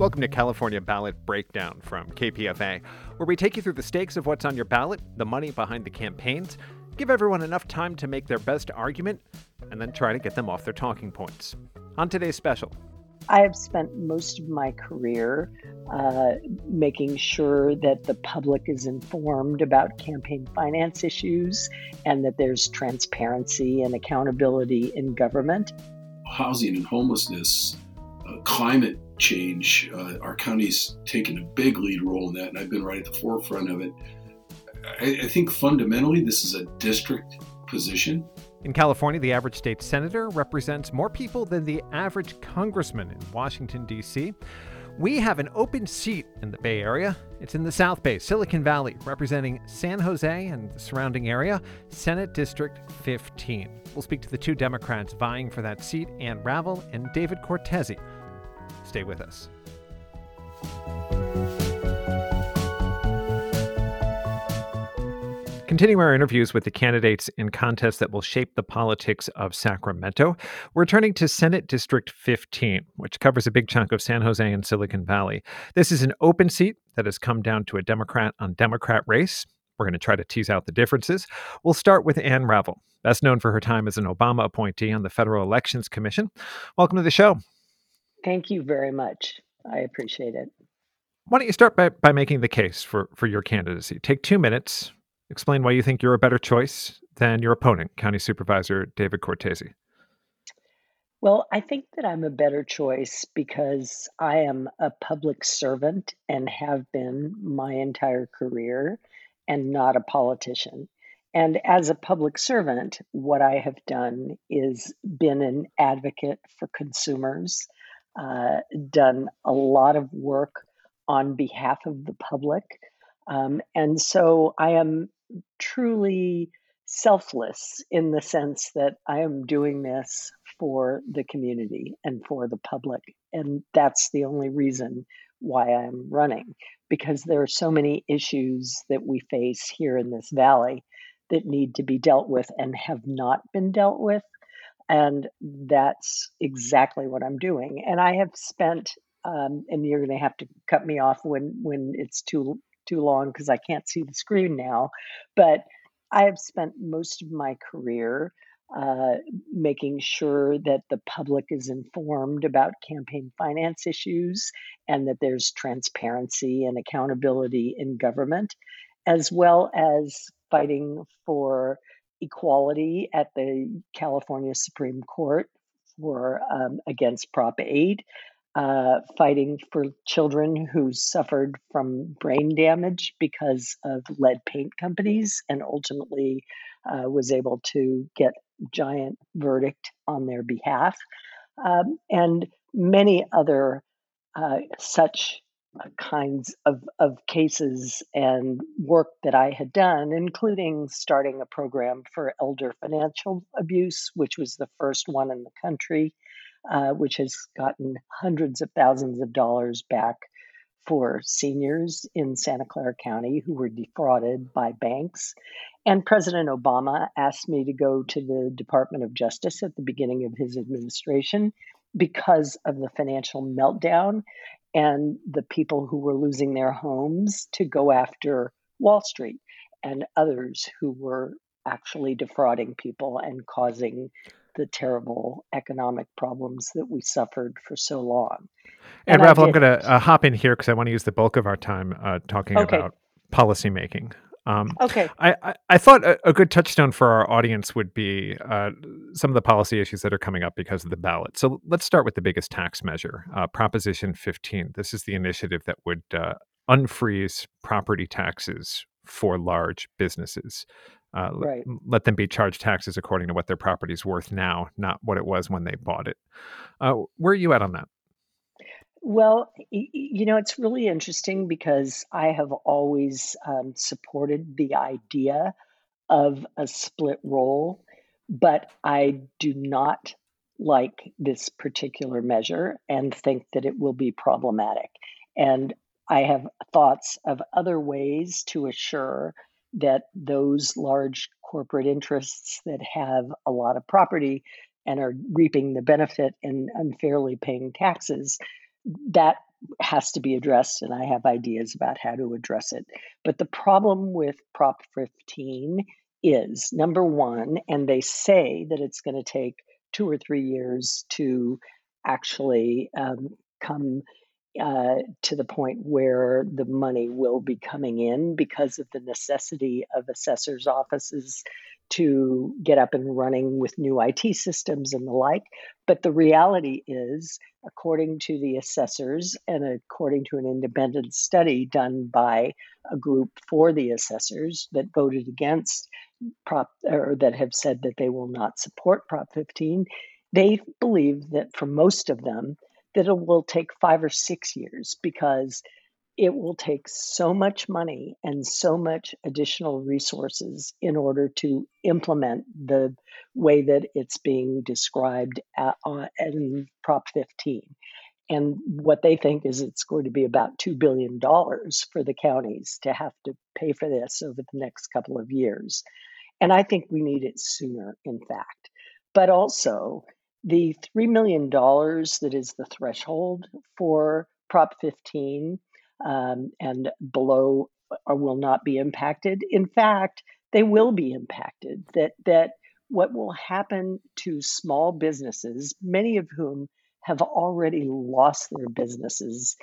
Welcome to California Ballot Breakdown from KPFA, where we take you through the stakes of what's on your ballot, the money behind the campaigns, give everyone enough time to make their best argument, and then try to get them off their talking points. On today's special, I have spent most of my career uh, making sure that the public is informed about campaign finance issues and that there's transparency and accountability in government. Housing and homelessness, uh, climate change, uh, our county's taken a big lead role in that, and I've been right at the forefront of it. I, I think fundamentally this is a district position. In California, the average state senator represents more people than the average congressman in Washington, D.C. We have an open seat in the Bay Area. It's in the South Bay, Silicon Valley, representing San Jose and the surrounding area, Senate District 15. We'll speak to the two Democrats vying for that seat, Ann Ravel and David Cortese. Stay with us. Continuing our interviews with the candidates in contests that will shape the politics of Sacramento, we're turning to Senate District 15, which covers a big chunk of San Jose and Silicon Valley. This is an open seat that has come down to a Democrat on Democrat race. We're going to try to tease out the differences. We'll start with Ann Ravel, best known for her time as an Obama appointee on the Federal Elections Commission. Welcome to the show. Thank you very much. I appreciate it. Why don't you start by, by making the case for, for your candidacy? Take two minutes, Explain why you think you're a better choice than your opponent, County Supervisor David Cortese. Well, I think that I'm a better choice because I am a public servant and have been my entire career and not a politician. And as a public servant, what I have done is been an advocate for consumers, uh, done a lot of work on behalf of the public. Um, and so I am truly selfless in the sense that I am doing this for the community and for the public. And that's the only reason why I'm running, because there are so many issues that we face here in this valley that need to be dealt with and have not been dealt with. And that's exactly what I'm doing. And I have spent, um, and you're going to have to cut me off when when it's too too long because I can't see the screen now. But I have spent most of my career uh, making sure that the public is informed about campaign finance issues and that there's transparency and accountability in government, as well as fighting for equality at the California Supreme Court for um, against Prop 8 uh, fighting for children who suffered from brain damage because of lead paint companies and ultimately uh, was able to get giant verdict on their behalf. Um, and many other uh, such kinds of, of cases and work that I had done, including starting a program for elder financial abuse, which was the first one in the country uh, which has gotten hundreds of thousands of dollars back for seniors in Santa Clara County who were defrauded by banks. And President Obama asked me to go to the Department of Justice at the beginning of his administration because of the financial meltdown and the people who were losing their homes to go after Wall Street and others who were actually defrauding people and causing the terrible economic problems that we suffered for so long. And, and Ravel, I'm going to uh, hop in here because I want to use the bulk of our time uh, talking okay. about policymaking. Um, okay. I, I, I thought a, a, good touchstone for our audience would be uh, some of the policy issues that are coming up because of the ballot. So let's start with the biggest tax measure, uh, Proposition 15. This is the initiative that would uh, unfreeze property taxes for large businesses. Uh, right. let, let them be charged taxes according to what their property is worth now, not what it was when they bought it. Uh, where are you at on that? Well, you know, it's really interesting because I have always um, supported the idea of a split roll, but I do not like this particular measure and think that it will be problematic. And I have thoughts of other ways to assure that those large corporate interests that have a lot of property and are reaping the benefit and unfairly paying taxes, that has to be addressed, and I have ideas about how to address it. But the problem with Prop 15 is number one, and they say that it's going to take two or three years to actually um, come uh, to the point where the money will be coming in because of the necessity of assessors' offices to get up and running with new IT systems and the like. But the reality is, according to the assessors and according to an independent study done by a group for the assessors that voted against Prop or that have said that they will not support Prop 15, they believe that for most of them, that it will take five or six years because it will take so much money and so much additional resources in order to implement the way that it's being described at, uh, in Prop 15. And what they think is it's going to be about $2 billion for the counties to have to pay for this over the next couple of years. And I think we need it sooner, in fact. But also, the $3 million that is the threshold for Prop 15 um, and below or will not be impacted. In fact, they will be impacted. That that what will happen to small businesses, many of whom have already lost their businesses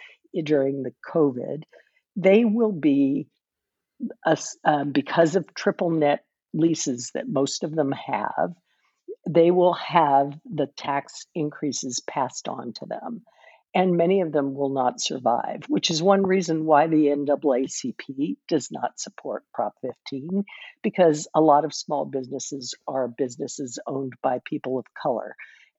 during the COVID, they will be um, because of triple net leases that most of them have. They will have the tax increases passed on to them and many of them will not survive, which is one reason why the NAACP does not support Prop 15, because a lot of small businesses are businesses owned by people of color.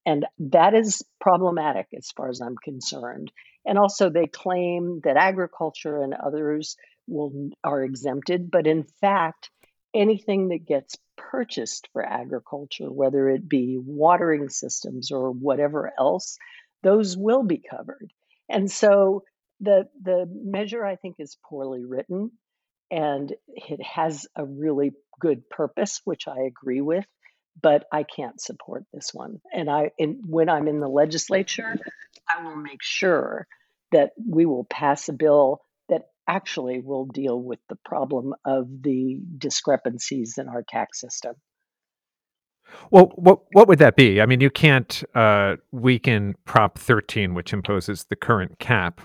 And that is problematic as far as I'm concerned. And also, they claim that agriculture and others will, are exempted, but in fact, anything that gets purchased for agriculture, whether it be watering systems or whatever else, those will be covered. And so the the measure I think is poorly written and it has a really good purpose, which I agree with, but I can't support this one. And I in, when I'm in the legislature, I will make sure that we will pass a bill that actually will deal with the problem of the discrepancies in our tax system. Well, what what would that be? I mean, you can't uh, weaken Prop 13, which imposes the current cap,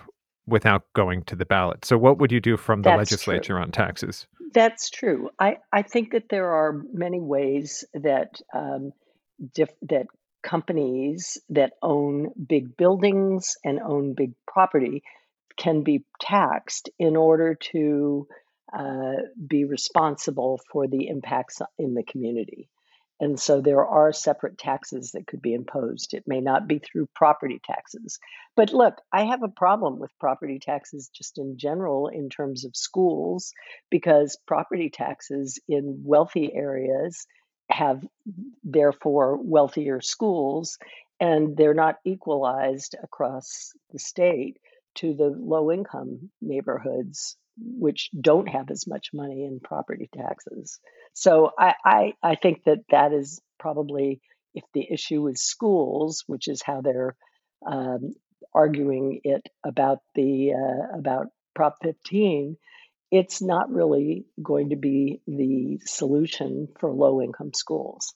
without going to the ballot. So, what would you do from the That's legislature true. on taxes? That's true. I, I think that there are many ways that um, diff- that companies that own big buildings and own big property can be taxed in order to uh, be responsible for the impacts in the community. And so there are separate taxes that could be imposed. It may not be through property taxes. But look, I have a problem with property taxes just in general in terms of schools, because property taxes in wealthy areas have therefore wealthier schools, and they're not equalized across the state to the low income neighborhoods which don't have as much money in property taxes. So I, I, I think that that is probably if the issue is schools, which is how they're um, arguing it about the uh, about Prop 15, it's not really going to be the solution for low income schools.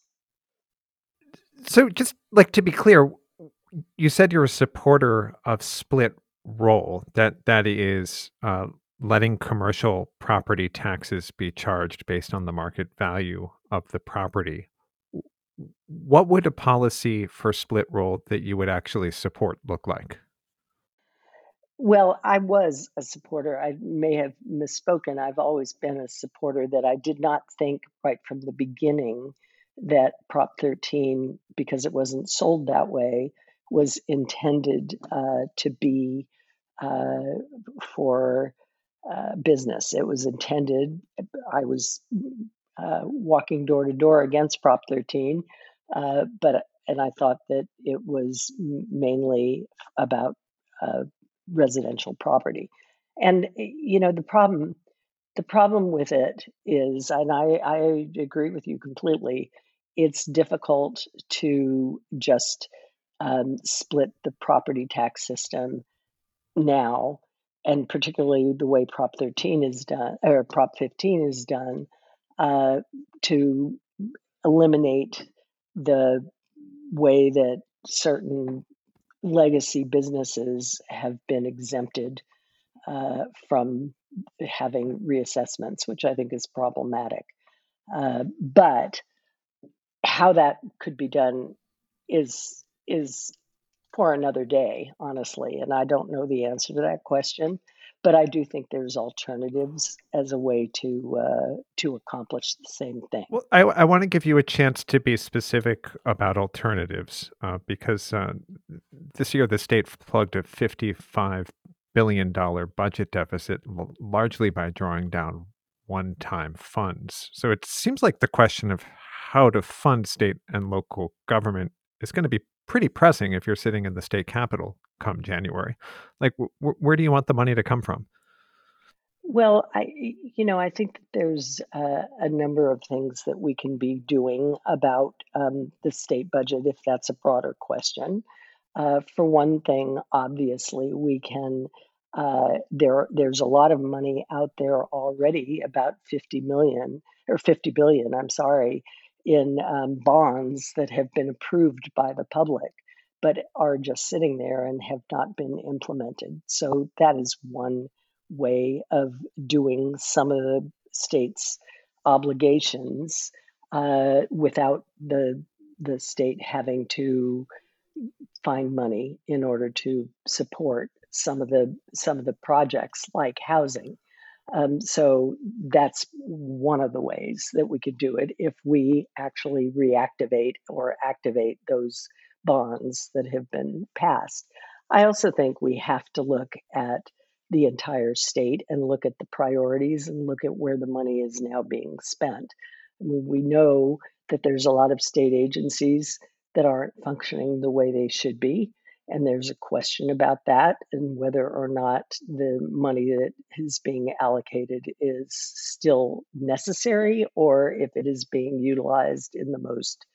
So, just like to be clear, you said you're a supporter of split roll That that is uh, letting commercial property taxes be charged based on the market value of the property. What would a policy for split roll that you would actually support look like? Well, I was a supporter. I may have misspoken. I've always been a supporter that I did not think right from the beginning that Prop 13, because it wasn't sold that way, was intended uh, to be uh, for uh, business. It was intended, I was uh, walking door to door against Prop 13, uh, but and I thought that it was mainly about uh, residential property. And you know the problem, the problem with it is, and I, I agree with you completely. It's difficult to just um, split the property tax system now, and particularly the way Prop 13 is done or Prop 15 is done, uh, to eliminate the way that certain legacy businesses have been exempted uh, from having reassessments, which I think is problematic. Uh, but how that could be done is is for another day, honestly, and I don't know the answer to that question. But I do think there's alternatives as a way to uh, to accomplish the same thing. Well, I, I want to give you a chance to be specific about alternatives uh, because uh, this year the state plugged a $55 billion budget deficit largely by drawing down one time funds. So it seems like the question of how to fund state and local government is going to be pretty pressing if you're sitting in the state capitol come January. Like, where do you want the money to come from? Well, I, you know, I think that there's uh, a number of things that we can be doing about um, the state budget, if that's a broader question. Uh, for one thing, obviously, we can. Uh, there, there's a lot of money out there already, about 50 million or 50 billion. I'm sorry, in um, bonds that have been approved by the public, but are just sitting there and have not been implemented. So that is one way of doing some of the state's obligations uh, without the the state having to find money in order to support some of the some of the projects like housing. Um, so that's one of the ways that we could do it if we actually reactivate or activate those bonds that have been passed. I also think we have to look at the entire state and look at the priorities and look at where the money is now being spent. I mean, we know that there's a lot of state agencies that aren't functioning the way they should be. And there's a question about that and whether or not the money that is being allocated is still necessary or if it is being utilized in the most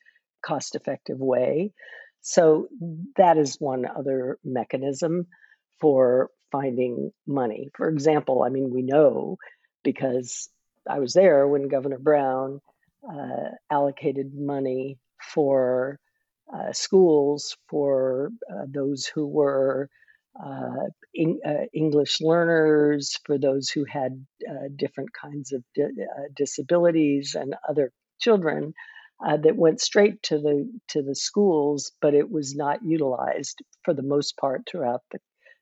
cost effective way. So, that is one other mechanism for finding money. For example, I mean, we know because I was there when Governor Brown uh, allocated money for uh, schools for uh, those who were uh, in, uh, English learners, for those who had uh, different kinds of di- disabilities and other children. that went straight to the to the schools, but it was not utilized for the most part throughout the,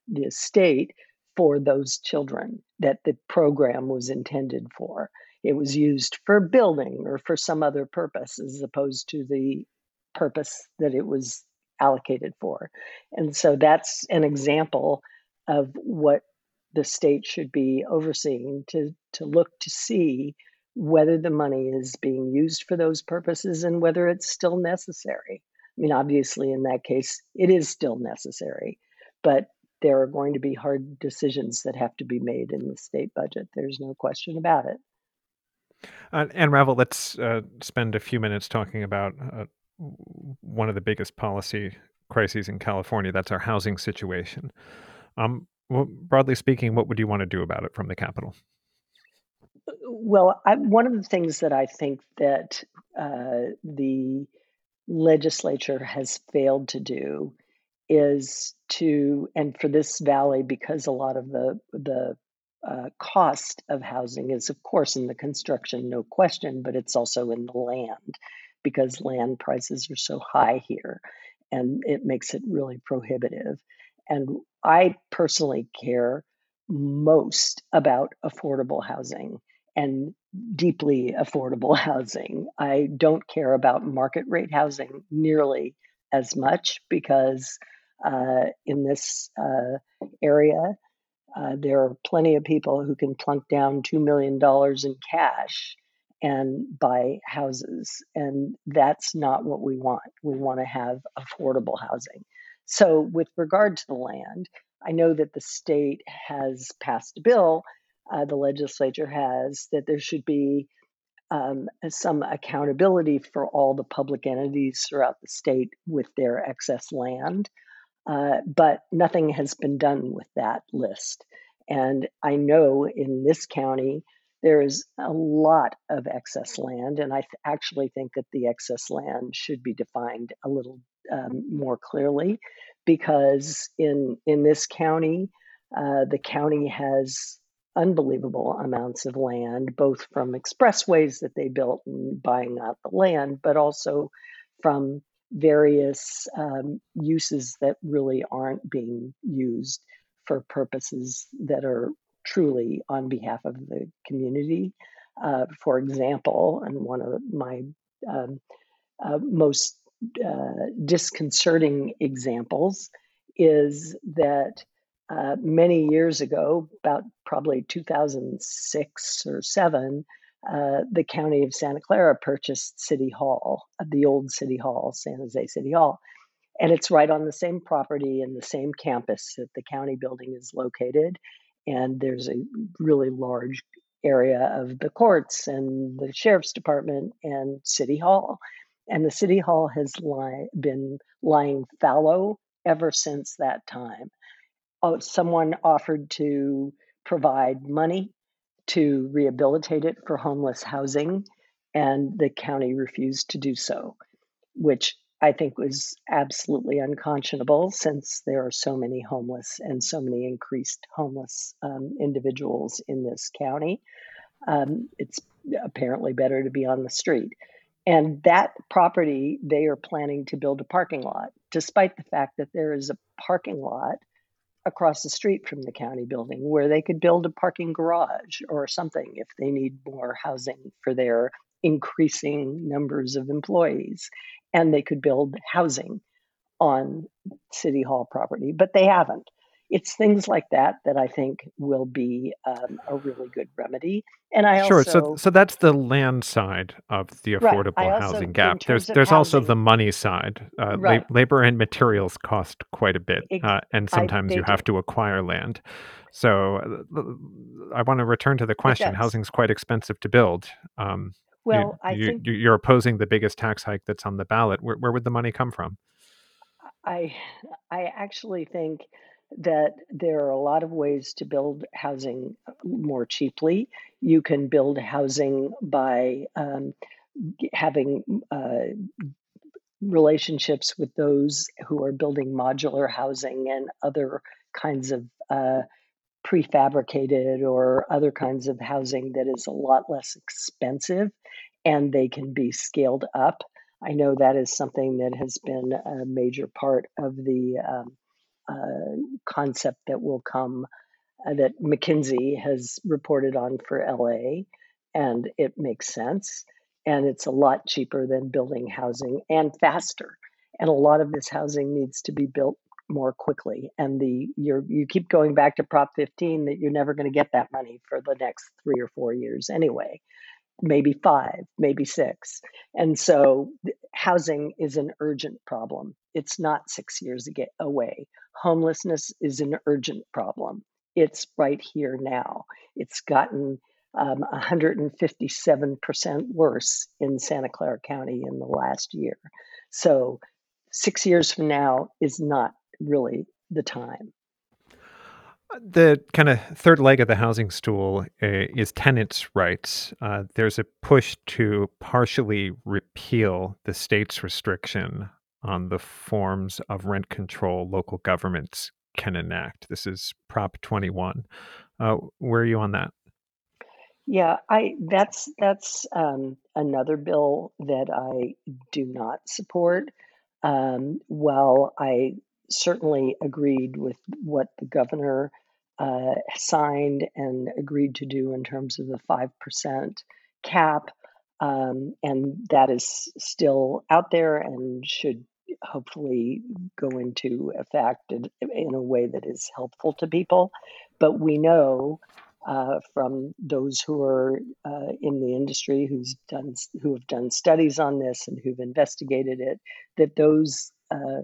the state for those children that the program was intended for. It was used for building or for some other purpose as opposed to the purpose that it was allocated for. And so that's an example of what the state should be overseeing to, to look to see whether the money is being used for those purposes and whether it's still necessary. I mean, obviously, in that case, it is still necessary, but there are going to be hard decisions that have to be made in the state budget. There's no question about it. Uh, and Ravel, let's uh, spend a few minutes talking about uh, one of the biggest policy crises in California. That's our housing situation. Um, well, broadly speaking, what would you want to do about it from the Capitol? Well, I, one of the things that I think that uh, the legislature has failed to do is to, and for this valley, because a lot of the the uh, cost of housing is, of course, in the construction, no question, but it's also in the land because land prices are so high here and it makes it really prohibitive. And I personally care most about affordable housing and deeply affordable housing. I don't care about market rate housing nearly as much because uh, in this uh, area, uh, there are plenty of people who can plunk down $2 million in cash and buy houses. And that's not what we want. We want to have affordable housing. So, with regard to the land, I know that the state has passed a bill, uh, the legislature has, that there should be um, some accountability for all the public entities throughout the state with their excess land. Uh, but nothing has been done with that list. And I know in this county, there is a lot of excess land, and I th- actually think that the excess land should be defined a little um, more clearly, because in in this county, uh, the county has unbelievable amounts of land, both from expressways that they built and buying out the land, but also from various um, uses that really aren't being used for purposes that are truly on behalf of the community. Uh, for example, and one of my um, uh, most uh, disconcerting examples is that uh, many years ago, about probably 2006 or 7, uh, the county of Santa Clara purchased City Hall, uh, the old City Hall, San Jose City Hall. And it's right on the same property and the same campus that the county building is located. And there's a really large area of the courts and the sheriff's department and City Hall. And the City Hall has been lying fallow ever since that time oh, someone offered to provide money to rehabilitate it for homeless housing, and the county refused to do so, which I think was absolutely unconscionable since there are so many homeless and so many increased homeless um, individuals in this county. Um, it's apparently better to be on the street. And that property, they are planning to build a parking lot, despite the fact that there is a parking lot across the street from the county building where they could build a parking garage or something if they need more housing for their increasing numbers of employees. And they could build housing on City Hall property, but they haven't it's things like that that I think will be um, a really good remedy. And I sure. also So so that's the land side of the affordable I also, housing in gap. There's there's also the money side. Uh, la- labor and materials cost quite a bit, uh, and sometimes they you have to acquire land. So uh, I want to return to the question. does. Housing's quite expensive to build. Um, you, Well, I you think you- you're opposing the biggest tax hike that's on the ballot. Where, where would the money come from? I I actually think that there are a lot of ways to build housing more cheaply. You can build housing by um, having uh, relationships with those who are building modular housing and other kinds of uh, prefabricated or other kinds of housing that is a lot less expensive and they can be scaled up. I know that is something that has been a major part of the um, uh, concept that will come uh, that McKinsey has reported on for LA, and it makes sense. And it's a lot cheaper than building housing and faster. And a lot of this housing needs to be built more quickly. And the you're you keep going back to Prop 15 that you're never going to get that money for the next three or four years anyway maybe five, maybe six. And so housing is an urgent problem. It's not six years away. Homelessness is an urgent problem. It's right here now. It's gotten um, 157% worse in Santa Clara County in the last year. So six years from now is not really the time. The kind of third leg of the housing stool uh, is tenants' rights. Uh, there's a push to partially repeal the state's restriction on the forms of rent control local governments can enact. This is Prop 21. Uh, where are you on that? Yeah, I that's that's um, another bill that I do not support. Um, while I certainly agreed with what the governor uh, signed and agreed to do in terms of the five percent cap, um, and that is still out there and should hopefully go into effect in, in a way that is helpful to people. But we know uh, from those who are uh, in the industry who's done who have done studies on this and who've investigated it that those uh,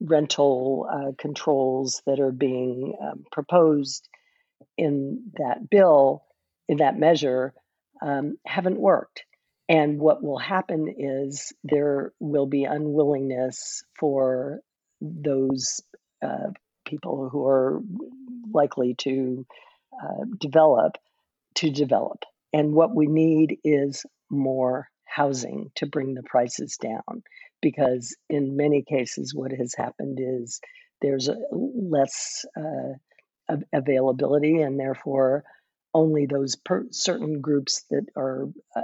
rental uh, controls that are being um, proposed in that bill in that measure um, haven't worked and what will happen is there will be unwillingness for those uh, people who are likely to uh, develop to develop. And what we need is more housing to bring the prices down because in many cases what has happened is there's less uh, availability and therefore only those per- certain groups that are uh,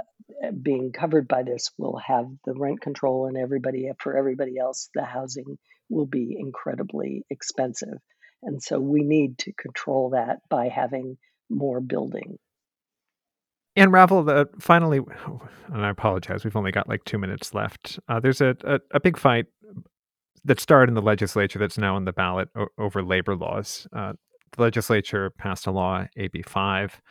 being covered by this will have the rent control and everybody for everybody else the housing will be incredibly expensive. And so we need to control that by having more building and Ravel, the, finally, and I apologize, we've only got like two minutes left. Uh, there's a, a, a, big fight that started in the legislature that's now on the ballot o- over labor laws. Uh, the legislature passed a law, AB 5,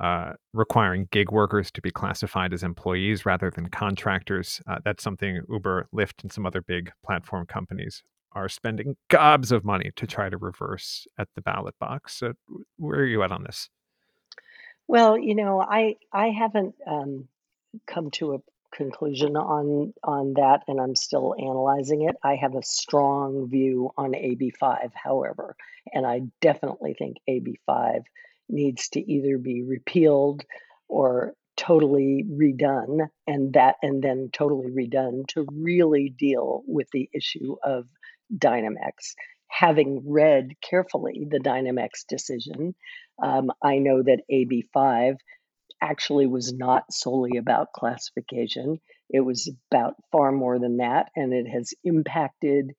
uh, requiring gig workers to be classified as employees rather than contractors. Uh, that's something Uber, Lyft, and some other big platform companies are spending gobs of money to try to reverse at the ballot box. So, where are you at on this? Well, you know, I I haven't um, come to a conclusion on on that, and I'm still analyzing it. I have a strong view on AB5, however, and I definitely think AB5 needs to either be repealed or totally redone, and that and then totally redone to really deal with the issue of Dynamex. Having read carefully the Dynamex decision, um, I know that AB5 actually was not solely about classification. It was about far more than that, and it has impacted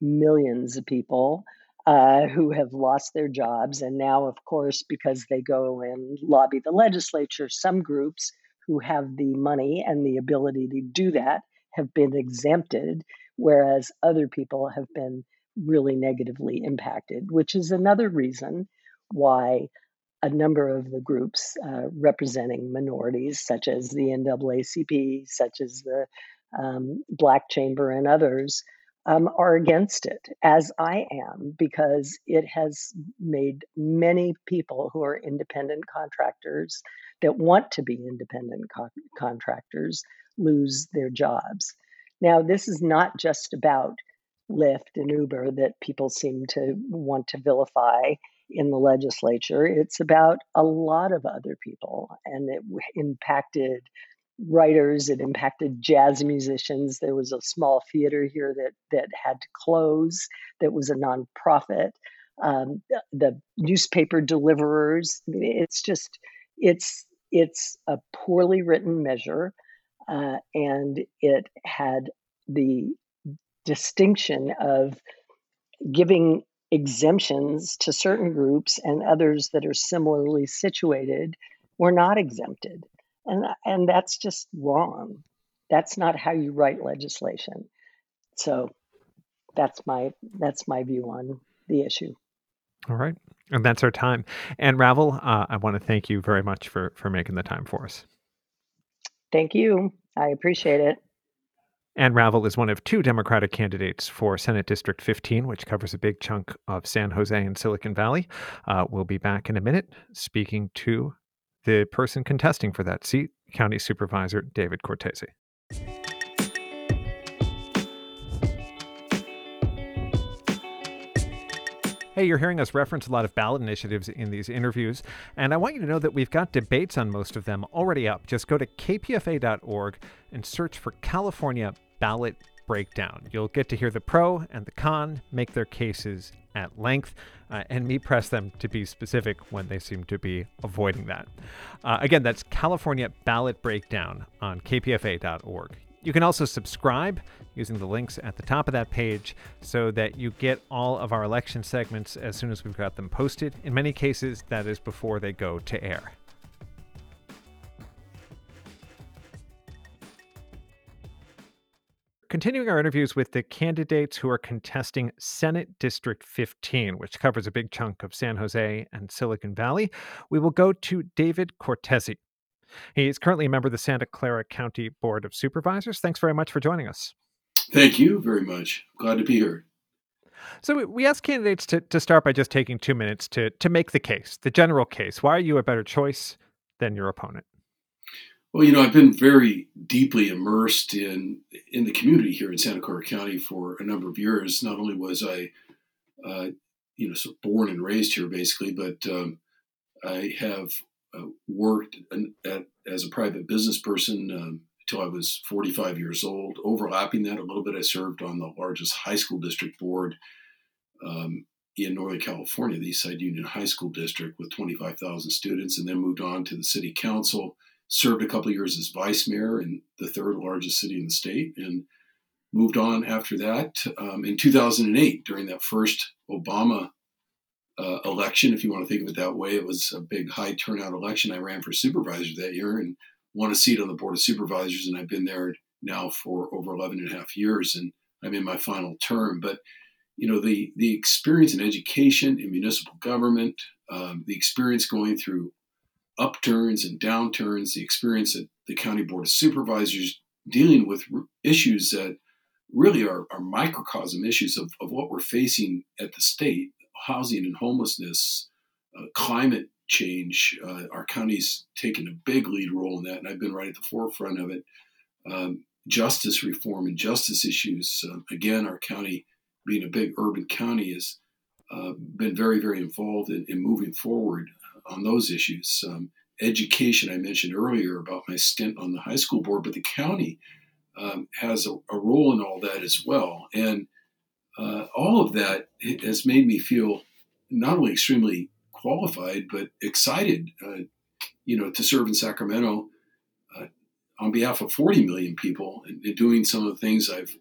millions of people uh, who have lost their jobs. And now, of course, because they go and lobby the legislature, some groups who have the money and the ability to do that have been exempted, whereas other people have been really negatively impacted, which is another reason why a number of the groups uh, representing minorities, such as the NAACP, such as the um, Black Chamber, and others, um, are against it, as I am, because it has made many people who are independent contractors that want to be independent co- contractors lose their jobs. Now, this is not just about Lyft and Uber that people seem to want to vilify in the legislature. It's about a lot of other people, and it impacted writers. It impacted jazz musicians. There was a small theater here that that had to close. That was a nonprofit. Um, the newspaper deliverers. It's just it's it's a poorly written measure, uh, and it had the distinction of giving exemptions to certain groups and others that are similarly situated were not exempted. And, and that's just wrong. That's not how you write legislation. So that's my that's my view on the issue. All right, and that's our time. Ann Ravel, uh, I want to thank you very much for for making the time for us. Thank you. I appreciate it. Ann Ravel is one of two Democratic candidates for Senate District 15, which covers a big chunk of San Jose and Silicon Valley. Uh, we'll be back in a minute speaking to the person contesting for that seat, County Supervisor David Cortese. Hey, you're hearing us reference a lot of ballot initiatives in these interviews, and I want you to know that we've got debates on most of them already up. Just go to kpfa.org and search for California Ballot Breakdown. You'll get to hear the pro and the con make their cases at length, uh, and me press them to be specific when they seem to be avoiding that. Uh, again, that's California Ballot Breakdown on kpfa.org. You can also subscribe using the links at the top of that page so that you get all of our election segments as soon as we've got them posted. In many cases, that is before they go to air. Continuing our interviews with the candidates who are contesting Senate District 15, which covers a big chunk of San Jose and Silicon Valley, we will go to David Cortese. He is currently a member of the Santa Clara County Board of Supervisors. Thanks very much for joining us. Thank you very much. Glad to be here. So we ask candidates to, to start by just taking two minutes to, to make the case, the general case. Why are you a better choice than your opponent? Well, you know, I've been very deeply immersed in in the community here in Santa Clara County for a number of years. Not only was I, uh, you know, so born and raised here, basically, but um, I have uh, worked at, as a private business person um, until I was 45 years old. Overlapping that a little bit, I served on the largest high school district board um, in Northern California, the Eastside Union High School District, with 25,000 students, and then moved on to the city council served a couple years as vice mayor in the third largest city in the state, and moved on after that. Um, in 2008, during that first Obama uh, election, if you want to think of it that way, it was a big high turnout election. I ran for supervisor that year and won a seat on the board of supervisors, and I've been there now for over 11 and a half years, and I'm in my final term. But you know the the experience in education in municipal government, um, the experience going through upturns and downturns, the experience at the county board of supervisors dealing with issues that really are, are microcosm issues of, of what we're facing at the state housing and homelessness, uh, climate change. Uh, our county's taken a big lead role in that, and I've been right at the forefront of it. Um, justice reform and justice issues. Uh, again, our county, being a big urban county, has uh, been very, very involved in, in moving forward on those issues. Um, education, I mentioned earlier about my stint on the high school board, but the county um, has a, a, role in all that as well. And uh, all of that has made me feel not only extremely qualified, but excited, uh, you know, to serve in Sacramento uh, on behalf of 40 million people and, and, doing some of the things I've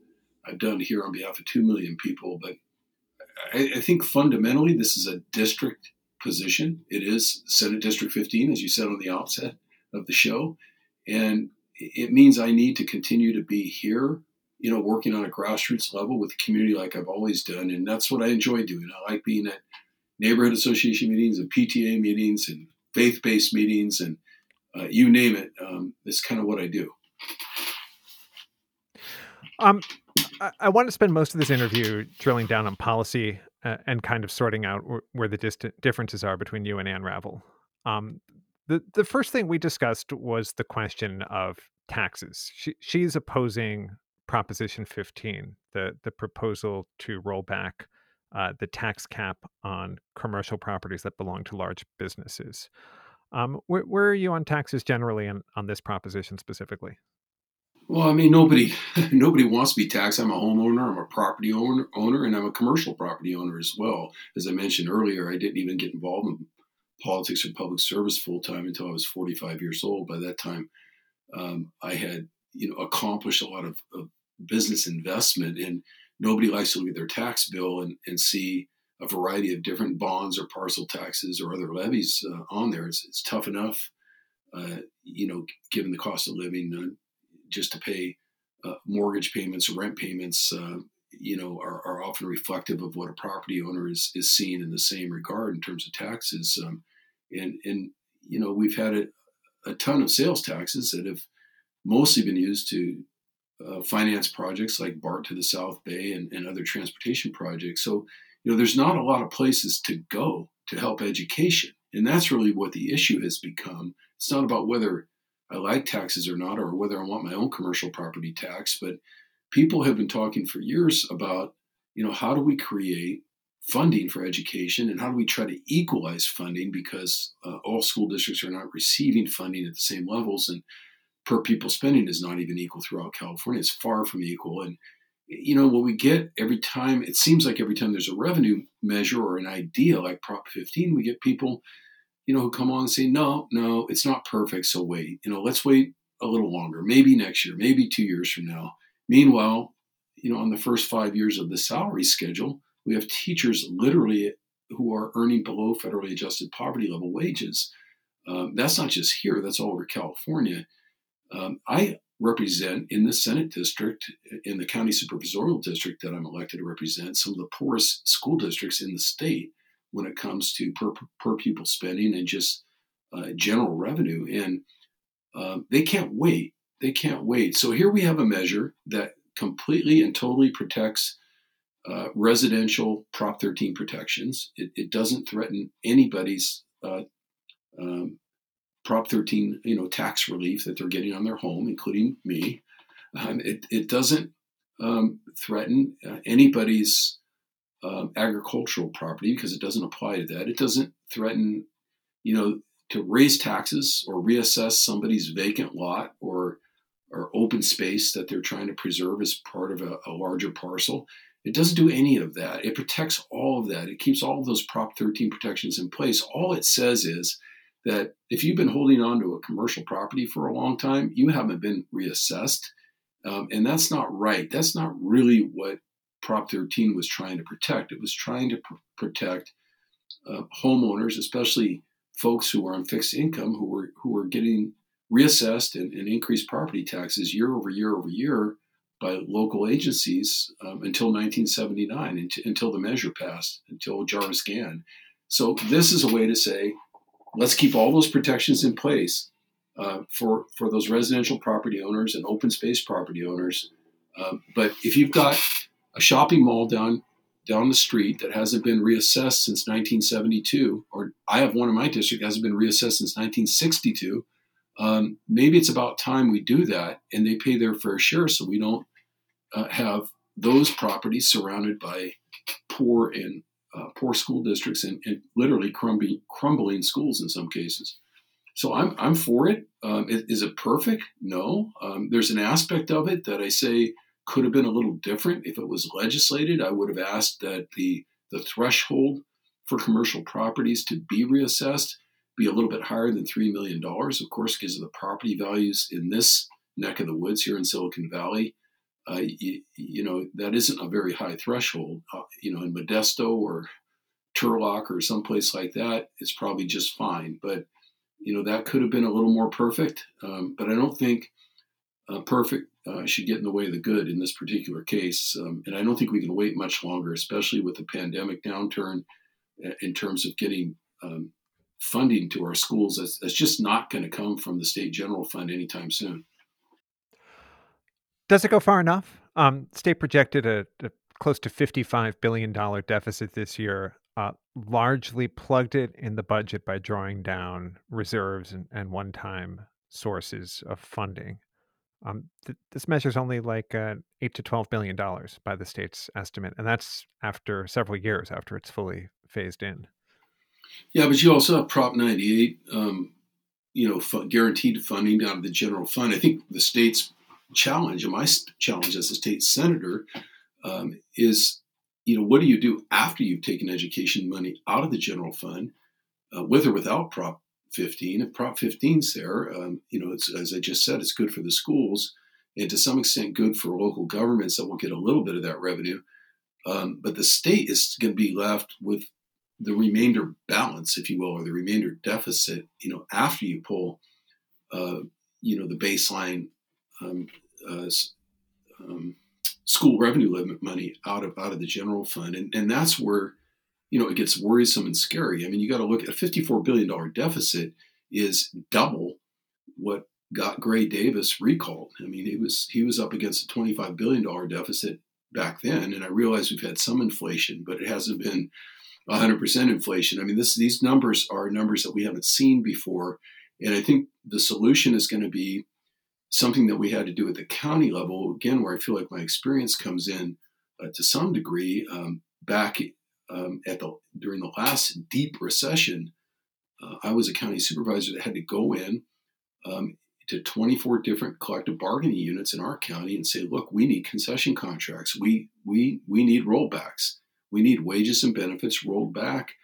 I've done here on behalf of 2 million people. But I, I think fundamentally, this is a district position. It is Senate District 15, as you said on the outset of the show. And it means I need to continue to be here, you know, working on a grassroots level with the community like I've always done. And that's what I enjoy doing. I like being at neighborhood association meetings and PTA meetings and faith based meetings and uh, you name it. Um, it's kind of what I do. Um, I, I want to spend most of this interview drilling down on policy uh, and kind of sorting out wh- where the differences are between you and Ann Ravel. Um, the the first thing we discussed was the question of taxes. She, she's opposing Proposition 15, the the proposal to roll back uh, the tax cap on commercial properties that belong to large businesses. Um, where, where are you on taxes generally and on this proposition specifically? Well, I mean, nobody nobody wants to be taxed. I'm a homeowner, I'm a property owner, owner, and I'm a commercial property owner as well. As I mentioned earlier, I didn't even get involved in politics or public service full time until I was 45 years old. By that time, um, I had you know accomplished a lot of, of, business investment, and nobody likes to look at their tax bill and, and see a variety of different bonds or parcel taxes or other levies uh, on there. It's, it's tough enough, uh, you know, given the cost of living. Uh, just to pay uh, mortgage payments or rent payments, uh, you know, are, are, often reflective of what a property owner is is seeing in the same regard in terms of taxes. Um, and and you know, we've had a, a, ton of sales taxes that have mostly been used to uh, finance projects like BART to the South Bay and, and other transportation projects. So you know, there's not a lot of places to go to help education, and that's really what the issue has become. It's not about whether I like taxes or not, or whether I want my own commercial property tax. But people have been talking for years about, you know, how do we create funding for education and how do we try to equalize funding because uh, all school districts are not receiving funding at the same levels and per pupil spending is not even equal throughout California. It's far from equal. And, you know, what we get every time, it seems like every time there's a revenue measure or an idea like Prop 15, we get people you know, who come on and say, no, no, it's not perfect. So wait, you know, let's wait a little longer, maybe next year, maybe two years from now. Meanwhile, you know, on the first five years of the salary schedule, we have teachers literally who are earning below federally adjusted poverty level wages. Um, that's not just here, that's all over California. Um, I represent in the Senate district, in the county supervisorial district that I'm elected to represent, some of the poorest school districts in the state when it comes to per, per pupil spending and just uh, general revenue. And uh, they can't wait. They can't wait. So here we have a measure that completely and totally protects uh, residential Prop 13 protections. It, it, doesn't threaten anybody's uh, um, Prop 13, you know, tax relief that they're getting on their home, including me. Um, it, it doesn't um, threaten uh, anybody's um, agricultural property because it doesn't apply to that. It doesn't threaten, you know, to raise taxes or reassess somebody's vacant lot or or open space that they're trying to preserve as part of a, a larger parcel. It doesn't do any of that. It protects all of that. It keeps all of those Prop 13 protections in place. All it says is that if you've been holding on to a commercial property for a long time, you haven't been reassessed. Um, and that's not right. That's not really what Prop 13 was trying to protect. It was trying to pr- protect uh, homeowners, especially folks who are on fixed income, who were who were getting reassessed and, and increased property taxes year over year over year by local agencies um, until 1979, until the measure passed, until Jarvis Gann. So this is a way to say, let's keep all those protections in place uh, for for those residential property owners and open space property owners. Um, but if you've got a shopping mall down down the street that hasn't been reassessed since 1972, or I have one in my district that hasn't been reassessed since 1962. Um, maybe it's about time we do that and they pay their fair share so we don't uh, have those properties surrounded by poor and uh, poor school districts and, and literally crumbling, crumbling schools in some cases. So I'm, I'm for it. Um, is, is it perfect? No. Um, there's an aspect of it that I say could have been a little different if it was legislated. I would have asked that the the threshold for commercial properties to be reassessed be a little bit higher than three million dollars. Of course, because of the property values in this neck of the woods here in Silicon Valley. Uh, you, you, know that isn't a very high threshold. Uh, you know, in Modesto or Turlock or someplace like that, it's probably just fine. But you know that could have been a little more perfect. Um, but I don't think uh, perfect should get in the way of the good in this particular case. Um, and I don't think we can wait much longer, especially with the pandemic downturn uh, in terms of getting um, funding to our schools. That's, that's just not going to come from the state general fund anytime soon. Does it go far enough? Um, state projected a, a, close to $55 billion deficit this year, uh, largely plugged it in the budget by drawing down reserves and, and one time sources of funding. Um, th- this measure is only like uh, eight to twelve billion dollars by the state's estimate, and that's after several years after it's fully phased in. Yeah, but you also have Prop 98, um, you know, f- guaranteed funding out of the general fund. I think the state's challenge, and my challenge as a state senator, um, is, you know, what do you do after you've taken education money out of the general fund, uh, with or without Prop 15. If Prop 15's there, um, you know, as I just said, it's good for the schools and to some extent good for local governments that will get a little bit of that revenue. Um, but the state is going to be left with the remainder balance, if you will, or the remainder deficit, you know, after you pull, uh, you know, the baseline um, uh, um, school revenue limit money out of out of the general fund, and and that's where you know, it gets worrisome and scary. I mean, you got to look at a $54 billion deficit is double what got Gray Davis recalled. I mean, he was he was up against a $25 billion deficit back then, and I realize we've had some inflation, but it hasn't been 100% inflation. I mean, this these numbers are numbers that we haven't seen before, and I think the solution is going to be something that we had to do at the county level again, where I feel like my experience comes in uh, to some degree. Um, back um, at the during the last deep recession, uh, I was a county supervisor that had to go in um, to 24 different collective bargaining units in our county and say, look, we need concession contracts. We we we need rollbacks. We need wages and benefits rolled back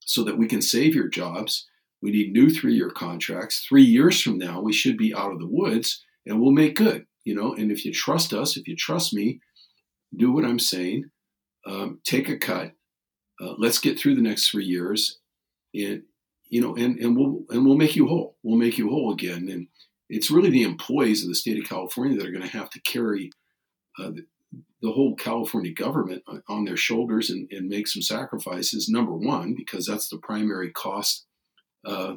so that we can save your jobs. We need new three-year contracts. Three years from now, we should be out of the woods and we'll make good. You know, and if you trust us, if you trust me, do what I'm saying. Um, take a cut uh, let's get through the next three years, and you know, and and we'll and we'll make you whole. We'll make you whole again. And it's really the employees of the state of California that are going to have to carry uh, the, the, whole California government on their shoulders and, and, make some sacrifices. Number one, because that's the primary cost. Uh,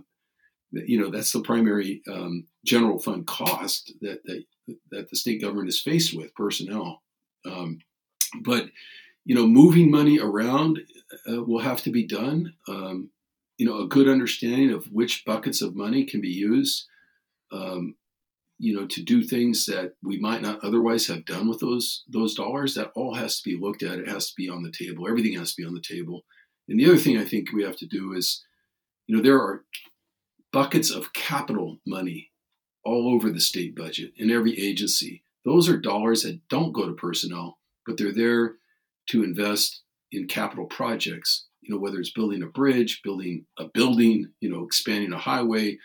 you know, that's the primary um, general fund cost that, that that the state government is faced with personnel. Um, but you know, moving money around uh, will have to be done. Um, you know a good understanding of which buckets of money can be used um, you know to do things that we might not otherwise have done with those those dollars that all has to be looked at it has to be on the table everything has to be on the table and the other thing i think we have to do is you know there are buckets of capital money all over the state budget in every agency. Those are dollars that don't go to personnel but they're there to invest in capital projects you know whether it's building a bridge building a building you know expanding a highway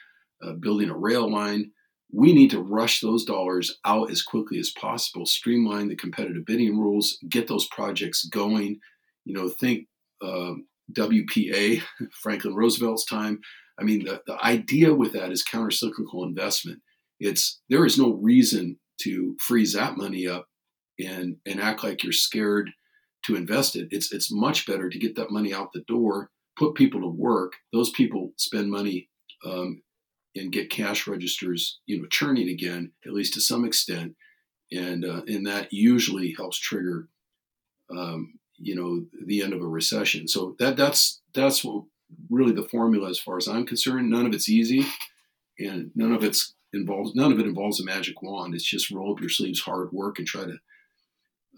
uh, building a rail line. We need to rush those dollars out as quickly as possible streamline the competitive bidding rules get those projects going. You know think uh, wpa franklin roosevelt's time i mean the, the idea with that is countercyclical investment it's there is no reason to freeze that money up and and act like you're scared to invest it. It's it's much better to get that money out the door, put people to work. Those people spend money um, and get cash registers, you know, churning again, at least to some extent, and uh, and that usually helps trigger, um, you know, the end of a recession. So that that's that's what really the formula as far as I'm concerned. None of it's easy, and none of it's involves none of it involves a magic wand. It's just roll up your sleeves, hard work, and try to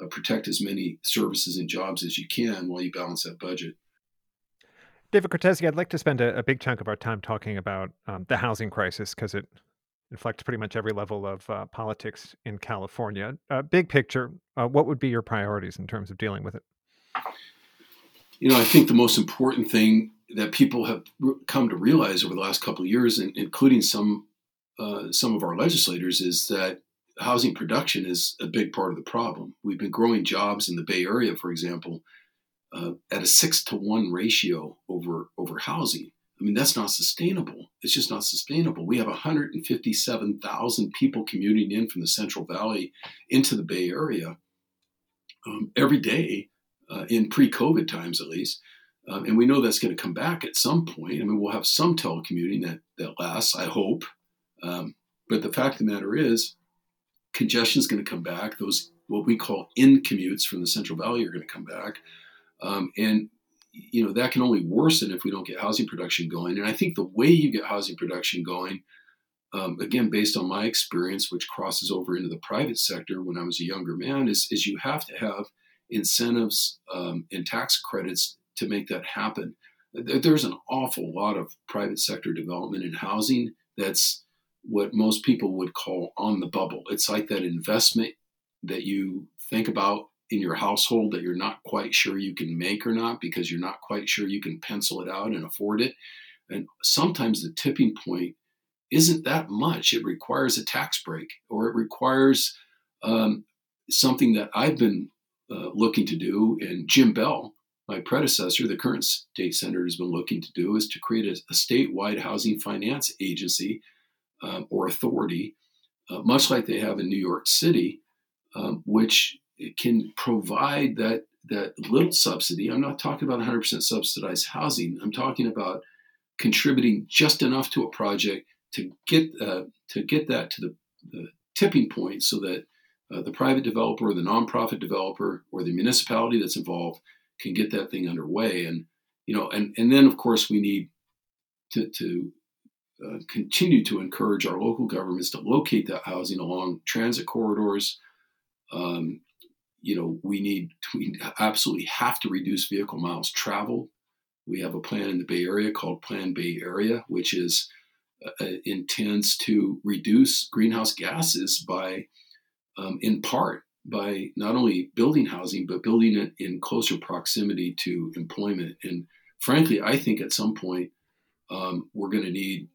uh, protect as many services and jobs as you can while you balance that budget. David Cortese, I'd like to spend a, a big chunk of our time talking about um, the housing crisis because it inflects pretty much every level of uh, politics in California. Uh, big picture, uh, what would be your priorities in terms of dealing with it? You know, I think the most important thing that people have come to realize over the last couple of years, including some uh, some of our legislators, is that housing production is a big part of the problem. We've been growing jobs in the Bay Area, for example, uh, at a six to one ratio over over housing. I mean, that's not sustainable. It's just not sustainable. We have 157,000 people commuting in from the Central Valley into the Bay Area um, every day uh, in pre-COVID times, at least. Um, and we know that's going to come back at some point. I mean, we'll have some telecommuting that that lasts, I hope. Um, but the fact of the matter is, congestion is going to come back. Those what we call in commutes from the Central Valley are going to come back, um, and you know that can only worsen if we don't get housing production going. And I think the way you get housing production going, um, again based on my experience, which crosses over into the private sector when I was a younger man, is is you have to have incentives um, and tax credits to make that happen. There's an awful lot of private sector development in housing that's what most people would call on the bubble. It's like that investment that you think about in your household that you're not quite sure you can make or not because you're not quite sure you can pencil it out and afford it. And sometimes the tipping point isn't that much. It requires a tax break or it requires um, something that I've been uh, looking to do. And Jim Beall, my predecessor, the current state senator, has been looking to do is to create a, a statewide housing finance agency um, or authority, uh, much like they have in New York City, um, which can provide that that little subsidy. I'm not talking about 100% subsidized housing. I'm talking about contributing just enough to a project to get uh, to get that to the, the tipping point, so that uh, the private developer, or the nonprofit developer, or the municipality that's involved can get that thing underway. And you know, and and then of course we need to to uh, continue to encourage our local governments to locate that housing along transit corridors. Um, you know, we need we absolutely have to reduce vehicle miles traveled. We have a plan in the Bay Area called Plan Bay Area, which is uh, uh intends to reduce greenhouse gases by, um, in part, by not only building housing but building it in closer proximity to employment. And frankly, I think at some point um, we're going to need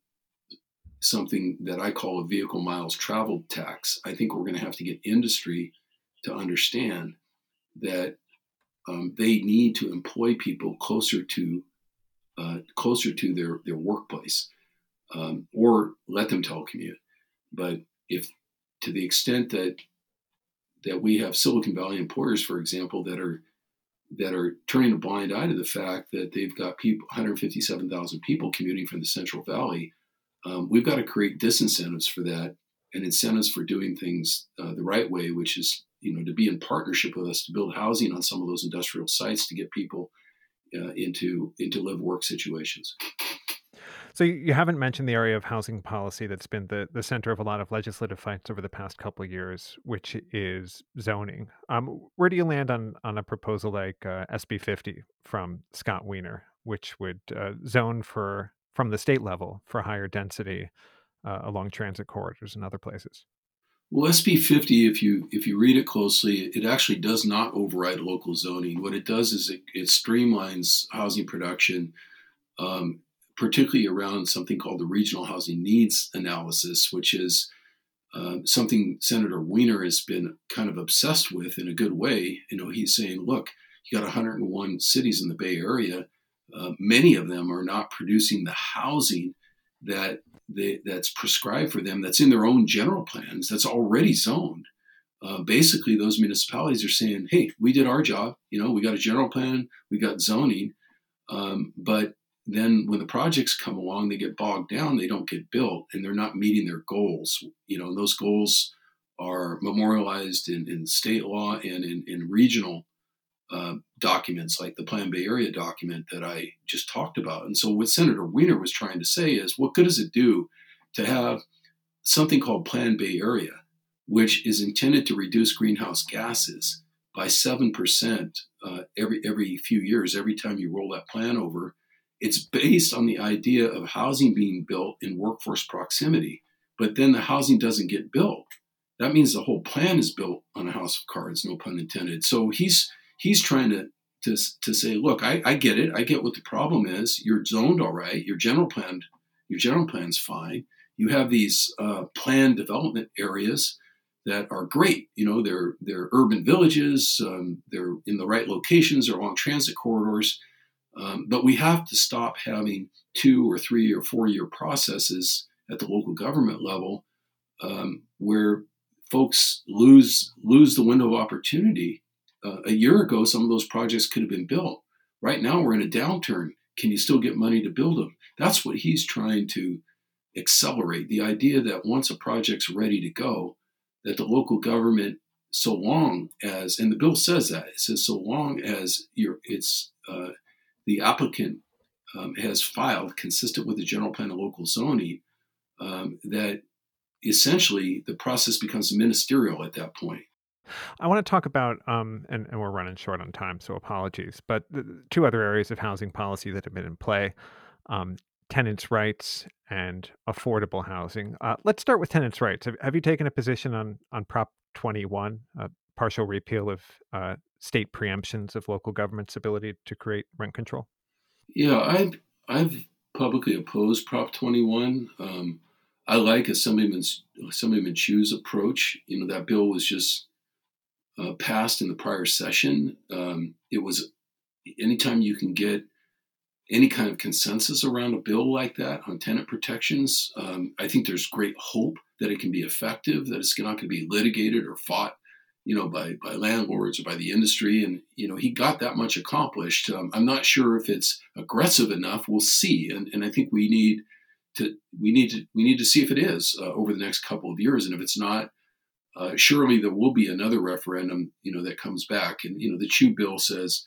something that I call a vehicle miles traveled tax. I think we're going to have to get industry to understand that um, they need to employ people closer to uh, closer to their their workplace, um, or let them telecommute. But if to the extent that that we have Silicon Valley employers, for example, that are that are turning a blind eye to the fact that they've got people 157,000 people commuting from the Central Valley um, we've got to create disincentives for that and incentives for doing things uh, the right way, which is you know to be in partnership with us to build housing on some of those industrial sites to get people uh, into into live work situations. So you haven't mentioned the area of housing policy that's been the, the center of a lot of legislative fights over the past couple of years, which is zoning. Um, where do you land on on a proposal like uh, SB 50 from Scott Wiener, which would uh, zone for from the state level for higher density uh, along transit corridors and other places? Well, SB 50, if you if you read it closely, it actually does not override local zoning. What it does is it, it streamlines housing production, um, particularly around something called the regional housing needs analysis, which is uh, something Senator Wiener has been kind of obsessed with in a good way. You know, he's saying, look, you got 101 cities in the Bay Area. Uh, many of them are not producing the housing that they, that's prescribed for them, that's in their own general plans, that's already zoned. Uh, basically, those municipalities are saying, "Hey, we did our job. You know, we got a general plan, we got zoning, um, but then when the projects come along, they get bogged down. They don't get built, and they're not meeting their goals. You know, those goals are memorialized in, in state law and in, in regional uh, documents like the Plan Bay Area document that I just talked about. And so, what Senator Wiener was trying to say is, what good does it do to have something called Plan Bay Area, which is intended to reduce greenhouse gases by seven percent uh, every every few years, every time you roll that plan over? It's based on the idea of housing being built in workforce proximity, but then the housing doesn't get built. That means the whole plan is built on a house of cards, no pun intended. So he's he's trying to to, to say, look, I, I get it. I get what the problem is. You're zoned all right. Your general plan, your general plan's fine. You have these uh, planned development areas that are great. You know, they're they're urban villages. Um, they're in the right locations. They're along transit corridors. Um, but we have to stop having two or three or four year processes at the local government level um, where folks lose lose the window of opportunity uh, a year ago, some of those projects could have been built. Right now, we're in a downturn. Can you still get money to build them? That's what he's trying to accelerate. The idea that once a project's ready to go, that the local government, so long as, and the bill says that it says so long as you it's uh, the applicant um, has filed consistent with the general plan of local zoning, um, that essentially the process becomes ministerial at that point. I want to talk about, um, and, and we're running short on time, so apologies, but two other areas of housing policy that have been in play um, tenants' rights and affordable housing. Uh, let's start with tenants' rights. Have, have, you taken a position on, on Prop 21, a partial repeal of uh, state preemptions of local government's ability to create rent control? Yeah, I've, I've publicly opposed Prop 21. Um, I like Assemblyman, Assemblyman Chiu's approach. You know, that bill was just uh, passed in the prior session. Um, it was anytime you can get any kind of consensus around a bill like that on tenant protections, um, I think there's great hope that it can be effective, that it's not going to be litigated or fought, you know, by by landlords or by the industry. And you know, he got that much accomplished. Um, I'm not sure if it's aggressive enough. We'll see. And and I think we need to we need to we need to see if it is uh, over the next couple of years. And if it's not, uh, surely there will be another referendum, you know, that comes back. And you know, the Chiu bill says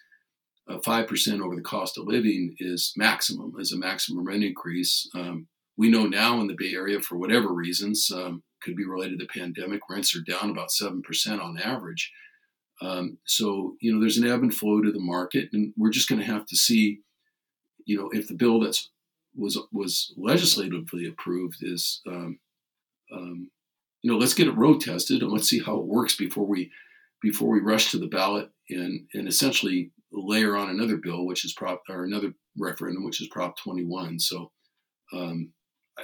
uh, five uh, percent over the cost of living is maximum, is a maximum rent increase. Um, we know now in the Bay Area, for whatever reasons, um, could be related to the pandemic, rents are down about seven percent on average. Um, so you know, there's an ebb and flow to the market, and we're just going to have to see, you know, if the bill that's was was legislatively approved is um, um, you know, let's get it road tested and let's see how it works before we before we rush to the ballot and and essentially layer on another bill, which is prop or another referendum, which is Prop 21. So um,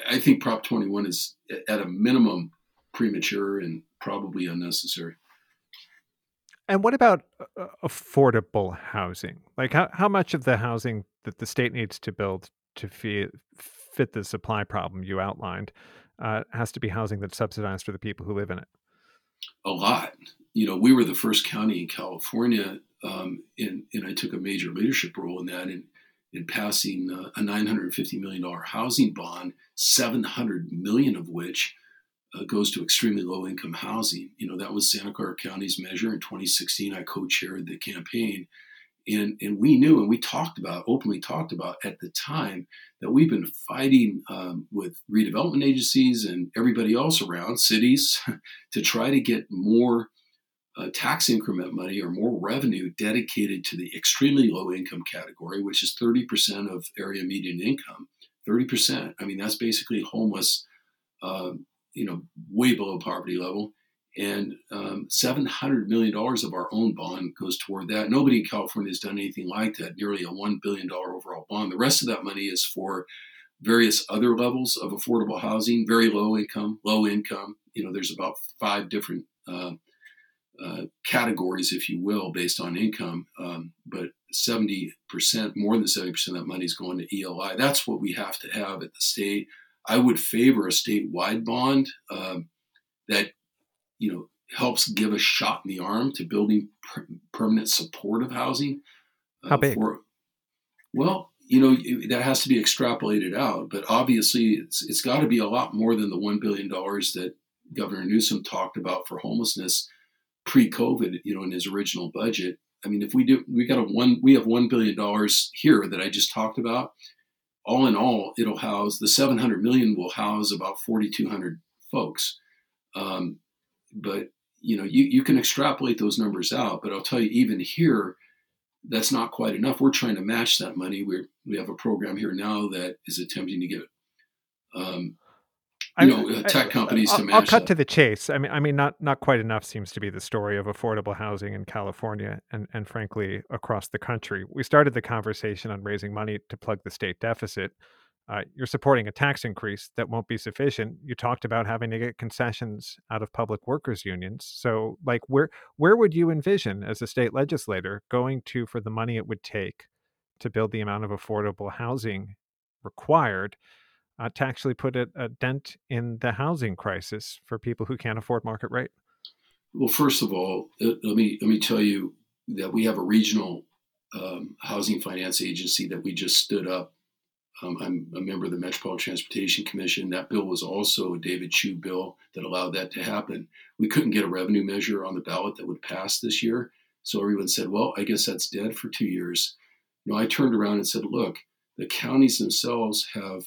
I think Prop 21 is at a minimum premature and probably unnecessary. And what about uh, affordable housing? Like how, how much of the housing that the state needs to build to fit, fit the supply problem you outlined uh, has to be housing that's subsidized for the people who live in it. A lot. You know, we were the first county in California, um, and, and I took a major leadership role in that in, in passing uh, a $950 million housing bond, 700 million of which uh, goes to extremely low income housing. You know, that was Santa Clara County's measure in 2016. I co chaired the campaign. And, and we knew and we talked about, openly talked about at the time, that we've been fighting um, with redevelopment agencies and everybody else around, cities, to try to get more uh, tax increment money or more revenue dedicated to the extremely low income category, which is 30% of area median income. 30%. I mean, that's basically homeless, uh, you know, way below poverty level. And um, $700 million of our own bond goes toward that. Nobody in California has done anything like that, nearly a $1 billion overall bond. The rest of that money is for various other levels of affordable housing, very low income, low income. You know, there's about five different uh, uh, categories, if you will, based on income. Um, but 70%, more than 70% of that money is going to ELI. That's what we have to have at the state. I would favor a statewide bond um, that, you know, helps give a shot in the arm to building per- permanent supportive housing. Uh, How big? For, well, you know that has to be extrapolated out, but obviously it's it's got to be a lot more than the one billion dollars that Governor Newsom talked about for homelessness pre-COVID, you know, in his original budget. I mean, if we do, we got a one, we have one billion dollars here that I just talked about. All in all, it'll house the 700 million will house about 4,200 folks. Um, but you know, you you can extrapolate those numbers out. But I'll tell you, even here, that's not quite enough. We're trying to match that money. We we have a program here now that is attempting to get um, you know, uh, tech companies I'll, to manage. I'll cut that. to the chase. I mean, I mean, not not quite enough seems to be the story of affordable housing in California and and frankly across the country. We started the conversation on raising money to plug the state deficit. Uh, you're supporting a tax increase that won't be sufficient. You talked about having to get concessions out of public workers unions. So, like, where where would you envision as a state legislator going to for the money it would take to build the amount of affordable housing required? Uh, to actually put a, a, dent in the housing crisis for people who can't afford market rate? Well, first of all, uh, let me let me tell you that we have a regional um, housing finance agency that we just stood up. Um, I'm a member of the Metropolitan Transportation Commission. That bill was also a David Chiu bill that allowed that to happen. We couldn't get a revenue measure on the ballot that would pass this year, so everyone said, "Well, I guess that's dead for two years." You know, I turned around and said, "Look, the counties themselves have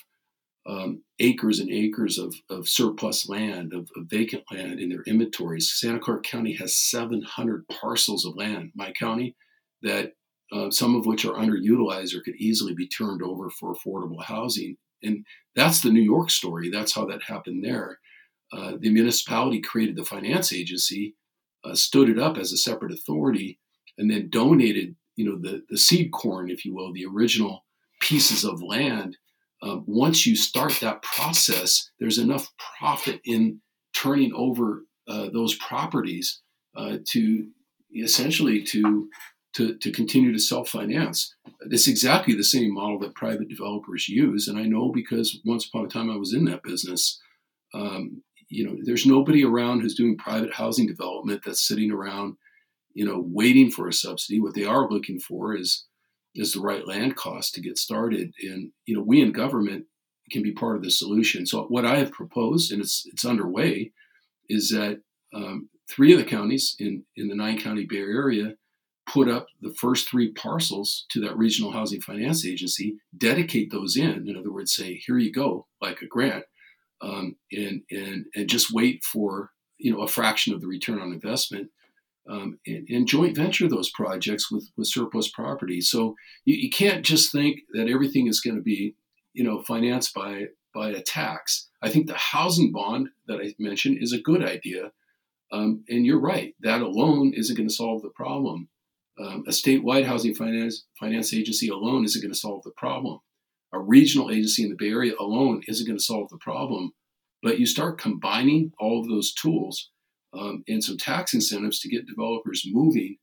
um, acres and acres of, of surplus land, of, of, vacant land in their inventories. Santa Clara County has 700 parcels of land, my county, that uh, some of which are underutilized or could easily be turned over for affordable housing. And that's the New York story. That's how that happened there. Uh, the municipality created the finance agency, uh, stood it up as a separate authority, and then donated, you know, the, the seed corn, if you will, the original pieces of land um, once you start that process, there's enough profit in turning over uh, those properties uh, to essentially to, to, to continue to self-finance. It's exactly the same model that private developers use, and I know because once upon a time I was in that business. Um, you know, there's nobody around who's doing private housing development that's sitting around, you know, waiting for a subsidy. What they are looking for is is the right land cost to get started. And you know, we in government can be part of the solution. So what I have proposed, and it's it's underway, is that um, three of the counties in in the nine county Bay Area put up the first three parcels to that regional housing finance agency, dedicate those in. In other words, say, here you go, like a grant, um, and and and just wait for you know a fraction of the return on investment um, and, and, joint venture those projects with, with surplus property. So you, you can't just think that everything is going to be, you know, financed by by a tax. I think the housing bond that I mentioned is a good idea, um, and you're right. That alone isn't going to solve the problem. Um, a statewide housing finance finance agency alone isn't going to solve the problem. A regional agency in the Bay Area alone isn't going to solve the problem. But you start combining all of those tools um, and some tax incentives to get developers moving,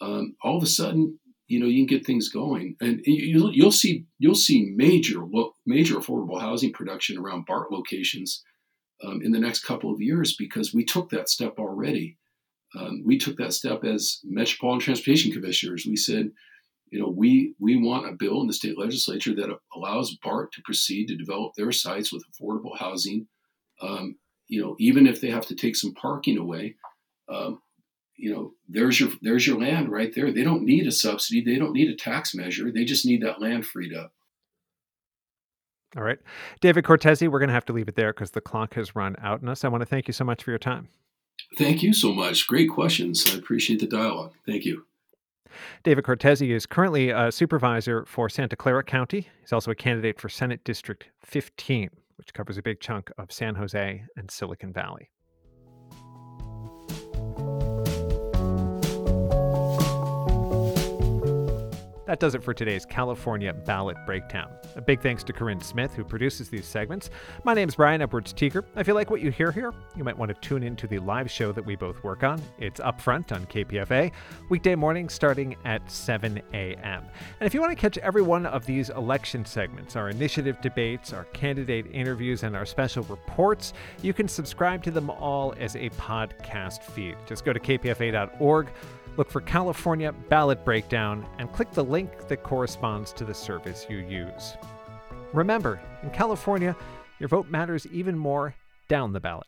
um, all of a sudden, you know, you can get things going, and you'll, you'll see you'll see major major affordable housing production around BART locations um, in the next couple of years because we took that step already. Um, we took that step as Metropolitan Transportation Commissioners. We said, you know, we we want a bill in the state legislature that allows BART to proceed to develop their sites with affordable housing um, you know, even if they have to take some parking away, um, you know, there's your there's your land right there. They don't need a subsidy. They don't need a tax measure. They just need that land freed up. All right. David Cortese, we're going to have to leave it there because the clock has run out on us. I want to thank you so much for your time. Thank you so much. Great questions. I appreciate the dialogue. Thank you. David Cortese is currently a supervisor for Santa Clara County. He's also a candidate for Senate District 15, which covers a big chunk of San Jose and Silicon Valley. That does it for today's California Ballot Breakdown. A big thanks to Corinne Smith, who produces these segments. My name's Brian Edwards Tiekert. If you like what you hear here, you might want to tune into the live show that we both work on. It's Upfront on KPFA, weekday morning starting at 7 a.m. And if you want to catch every one of these election segments, our initiative debates, our candidate interviews, and our special reports, you can subscribe to them all as a podcast feed. Just go to kpfa.org Look for California Ballot Breakdown and click the link that corresponds to the service you use. Remember, in California, your vote matters even more down the ballot.